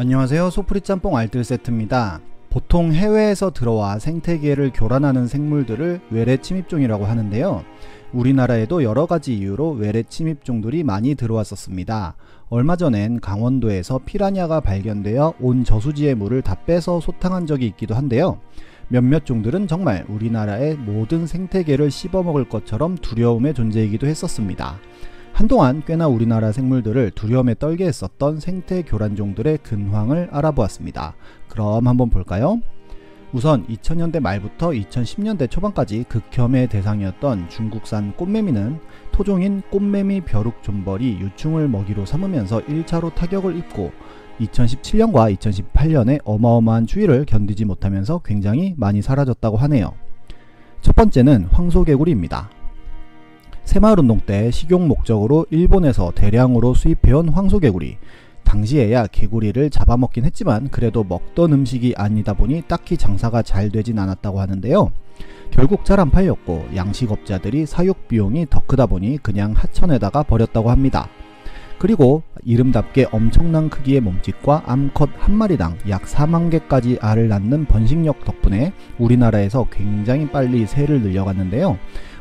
안녕하세요. 소프리 짬뽕 알뜰 세트입니다. 보통 해외에서 들어와 생태계를 교란하는 생물들을 외래 침입종이라고 하는데요. 우리나라에도 여러 가지 이유로 외래 침입종들이 많이 들어왔었습니다. 얼마 전엔 강원도에서 피라냐가 발견되어 온 저수지의 물을 다 빼서 소탕한 적이 있기도 한데요. 몇몇 종들은 정말 우리나라의 모든 생태계를 씹어먹을 것처럼 두려움의 존재이기도 했었습니다. 한동안 꽤나 우리나라 생물들을 두려움에 떨게 했었던 생태 교란종들의 근황을 알아보았습니다. 그럼 한번 볼까요? 우선 2000년대 말부터 2010년대 초반까지 극혐의 대상이었던 중국산 꽃매미는 토종인 꽃매미 벼룩존벌이 유충을 먹이로 삼으면서 1차로 타격을 입고 2017년과 2018년에 어마어마한 추위를 견디지 못하면서 굉장히 많이 사라졌다고 하네요. 첫 번째는 황소개구리입니다. 새마을운동 때 식용 목적으로 일본에서 대량으로 수입해온 황소개구리. 당시에야 개구리를 잡아먹긴 했지만 그래도 먹던 음식이 아니다 보니 딱히 장사가 잘 되진 않았다고 하는데요. 결국 잘 안 팔렸고 양식업자들이 사육 비용이 더 크다 보니 그냥 하천에다가 버렸다고 합니다. 그리고 이름답게 엄청난 크기의 몸집과 암컷 한 마리당 약 4만 개까지 알을 낳는 번식력 덕분에 우리나라에서 굉장히 빨리 새를 늘려갔는데요.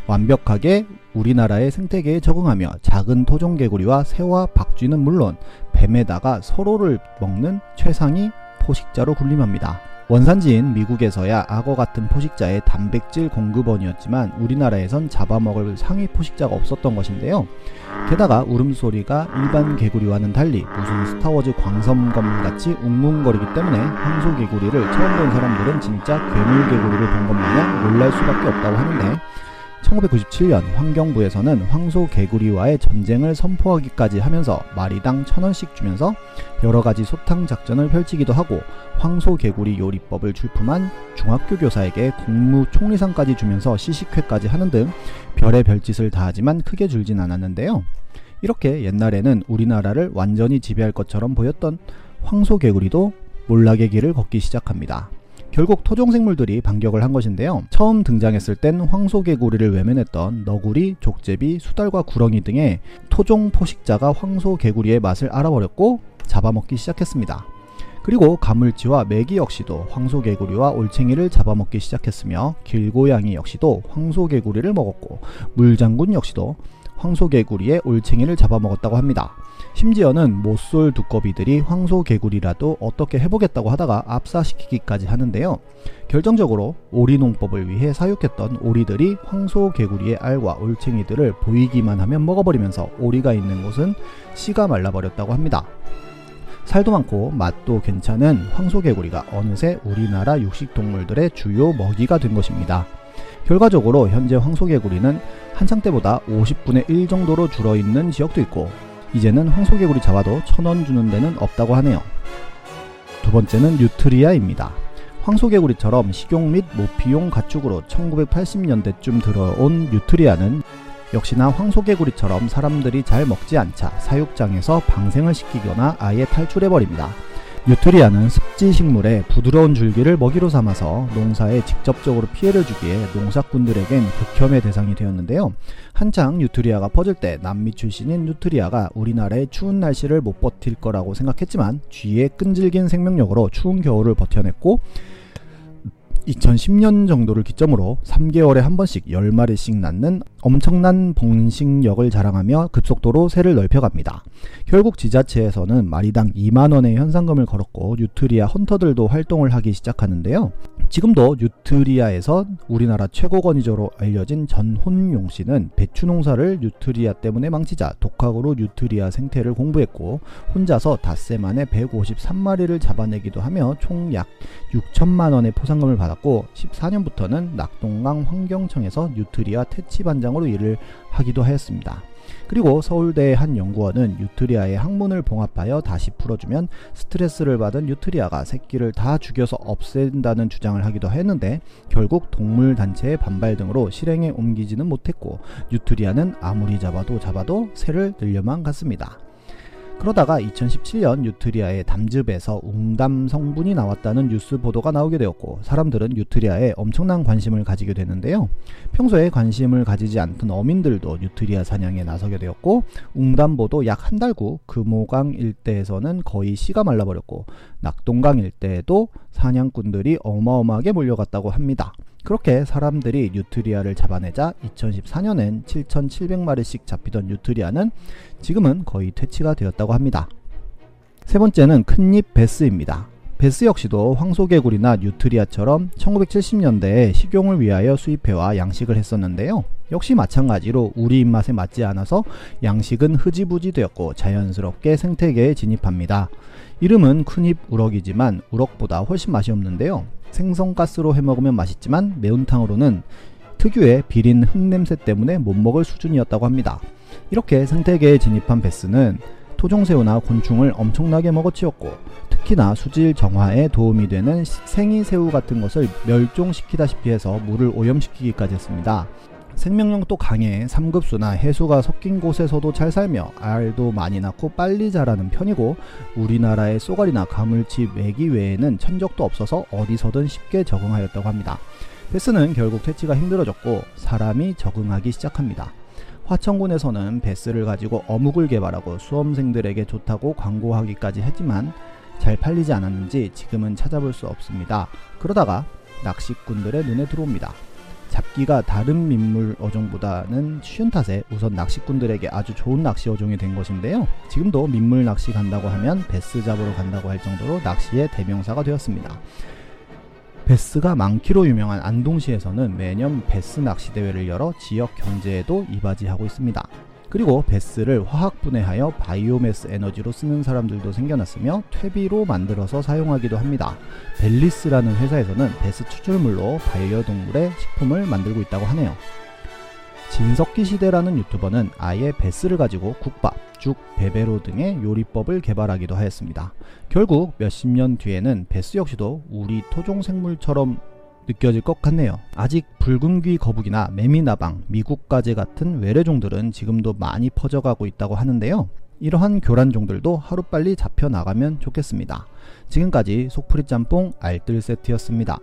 완벽하게 우리나라의 생태계에 적응하며 작은 토종개구리와 새와 박쥐는 물론 뱀에다가 서로를 먹는 최상위 포식자로 군림합니다. 원산지인 미국에서야 악어 같은 포식자의 단백질 공급원이었지만 우리나라에선 잡아먹을 상위 포식자가 없었던 것인데요. 게다가 울음소리가 일반 개구리와는 달리 무슨 스타워즈 광섬검 같이 웅웅거리기 때문에 황소개구리를 처음 본 사람들은 진짜 괴물개구리를 본 것 마냥 놀랄 수밖에 없다고 하는데 1997년 환경부에서는 황소 개구리와의 전쟁을 선포하기까지 하면서 마리당 천원씩 주면서 여러가지 소탕 작전을 펼치기도 하고 황소 개구리 요리법을 출품한 중학교 교사에게 국무총리상까지 주면서 시식회까지 하는 등 별의 별짓을 다하지만 크게 줄진 않았는데요. 이렇게 옛날에는 우리나라를 완전히 지배할 것처럼 보였던 황소 개구리도 몰락의 길을 걷기 시작합니다. 결국 토종생물들이 반격을 한 것인데요. 처음 등장했을 땐 황소개구리를 외면했던 너구리, 족제비, 수달과 구렁이 등의 토종 포식자가 황소개구리의 맛을 알아버렸고 잡아먹기 시작했습니다. 그리고 가물치와 메기 역시도 황소개구리와 올챙이를 잡아먹기 시작했으며 길고양이 역시도 황소개구리를 먹었고 물장군 역시도 황소개구리의 올챙이를 잡아먹었다고 합니다. 심지어는 못쏠 두꺼비들이 황소개구리라도 어떻게 해보겠다고 하다가 압사시키기까지 하는데요. 결정적으로 오리농법을 위해 사육했던 오리들이 황소개구리의 알과 올챙이들을 보이기만 하면 먹어버리면서 오리가 있는 곳은 씨가 말라버렸다고 합니다. 살도 많고 맛도 괜찮은 황소개구리가 어느새 우리나라 육식동물들의 주요 먹이가 된 것입니다. 결과적으로 현재 황소개구리는 한창 때보다 50분의 1 정도로 줄어있는 지역도 있고 이제는 황소개구리 잡아도 천원 주는 데는 없다고 하네요. 두 번째는 뉴트리아입니다. 황소개구리처럼 식용 및 모피용 가축으로 1980년대쯤 들어온 뉴트리아는 역시나 황소개구리처럼 사람들이 잘 먹지 않자 사육장에서 방생을 시키거나 아예 탈출해버립니다. 뉴트리아는 습지식물의 부드러운 줄기를 먹이로 삼아서 농사에 직접적으로 피해를 주기에 농사꾼들에겐 극혐의 대상이 되었는데요. 한창 뉴트리아가 퍼질 때 남미 출신인 뉴트리아가 우리나라의 추운 날씨를 못 버틸 거라고 생각했지만 쥐의 끈질긴 생명력으로 추운 겨울을 버텨냈고 2010년 정도를 기점으로 3개월에 한 번씩 10마리씩 낳는 엄청난 번식력을 자랑하며 급속도로 세를 넓혀갑니다. 결국 지자체에서는 마리당 2만원의 현상금을 걸었고 뉴트리아 헌터들도 활동을 하기 시작하는데요. 지금도 뉴트리아에서 우리나라 최고 권위자로 알려진 전홍용 씨는 배추 농사를 뉴트리아 때문에 망치자 독학으로 뉴트리아 생태를 공부했고 혼자서 닷새 만에 153마리를 잡아내기도 하며 총 약 6천만 원의 포상금을 받았고 14년부터는 낙동강 환경청에서 뉴트리아 퇴치 반장 으로 일을 하기도 하였습니다. 그리고 서울대의 한 연구원은 뉴트리아의 항문을 봉합하여 다시 풀어주면 스트레스를 받은 뉴트리아가 새끼를 다 죽여서 없앤다는 주장을 하기도 했는데 결국 동물 단체의 반발 등으로 실행에 옮기지는 못했고 뉴트리아는 아무리 잡아도 잡아도 세를 늘려만 갔습니다. 그러다가 2017년 뉴트리아의 담즙에서 웅담 성분이 나왔다는 뉴스 보도가 나오게 되었고 사람들은 뉴트리아에 엄청난 관심을 가지게 되는데요. 평소에 관심을 가지지 않던 어민들도 뉴트리아 사냥에 나서게 되었고 웅담보도 약 한 달 후 금호강 일대에서는 거의 씨가 말라버렸고 낙동강 일대에도 사냥꾼들이 어마어마하게 몰려갔다고 합니다. 그렇게 사람들이 뉴트리아를 잡아내자 2014년엔 7,700마리씩 잡히던 뉴트리아는 지금은 거의 퇴치가 되었다고 합니다. 세 번째는 큰잎 베스입니다. 베스 역시도 황소개구리나 뉴트리아처럼 1970년대에 식용을 위하여 수입해와 양식을 했었는데요. 역시 마찬가지로 우리 입맛에 맞지 않아서 양식은 흐지부지 되었고 자연스럽게 생태계에 진입합니다. 이름은 큰잎 우럭이지만 우럭보다 훨씬 맛이 없는데요. 생선가스로 해먹으면 맛있지만 매운탕으로는 특유의 비린 흙냄새 때문에 못 먹을 수준이었다고 합니다. 이렇게 생태계에 진입한 베스는 토종새우나 곤충을 엄청나게 먹어치웠고 특히나 수질 정화에 도움이 되는 생이새우 같은 것을 멸종시키다시피 해서 물을 오염시키기까지 했습니다. 생명력도 강해 3급수나 해수가 섞인 곳에서도 잘 살며 알도 많이 낳고 빨리 자라는 편이고 우리나라의 쏘가리나 가물치 메기 외에는 천적도 없어서 어디서든 쉽게 적응하였다고 합니다. 베스는 결국 퇴치가 힘들어졌고 사람이 적응하기 시작합니다. 화천군에서는 베스를 가지고 어묵을 개발하고 수험생들에게 좋다고 광고하기까지 했지만 잘 팔리지 않았는지 지금은 찾아볼 수 없습니다. 그러다가 낚시꾼들의 눈에 들어옵니다. 잡기가 다른 민물 어종보다는 쉬운 탓에 우선 낚시꾼들에게 아주 좋은 낚시 어종이 된 것인데요. 지금도 민물 낚시 간다고 하면 베스 잡으러 간다고 할 정도로 낚시의 대명사가 되었습니다. 배스가 많기로 유명한 안동시에서는 매년 배스 낚시 대회를 열어 지역 경제에도 이바지하고 있습니다. 그리고 배스를 화학 분해하여 바이오매스 에너지로 쓰는 사람들도 생겨났으며 퇴비로 만들어서 사용하기도 합니다. 밸리스라는 회사에서는 배스 추출물로 반려동물의 식품을 만들고 있다고 하네요. 진석기 시대라는 유튜버는 아예 배스를 가지고 국밥, 죽, 빼빼로 등의 요리법을 개발하기도 하였습니다. 결국 몇십 년 뒤에는 베스 역시도 우리 토종 생물처럼 느껴질 것 같네요. 아직 붉은귀 거북이나 매미나방, 미국가재 같은 외래종들은 지금도 많이 퍼져가고 있다고 하는데요. 이러한 교란종들도 하루빨리 잡혀 나가면 좋겠습니다. 지금까지 속풀이 짬뽕 알뜰 세트였습니다.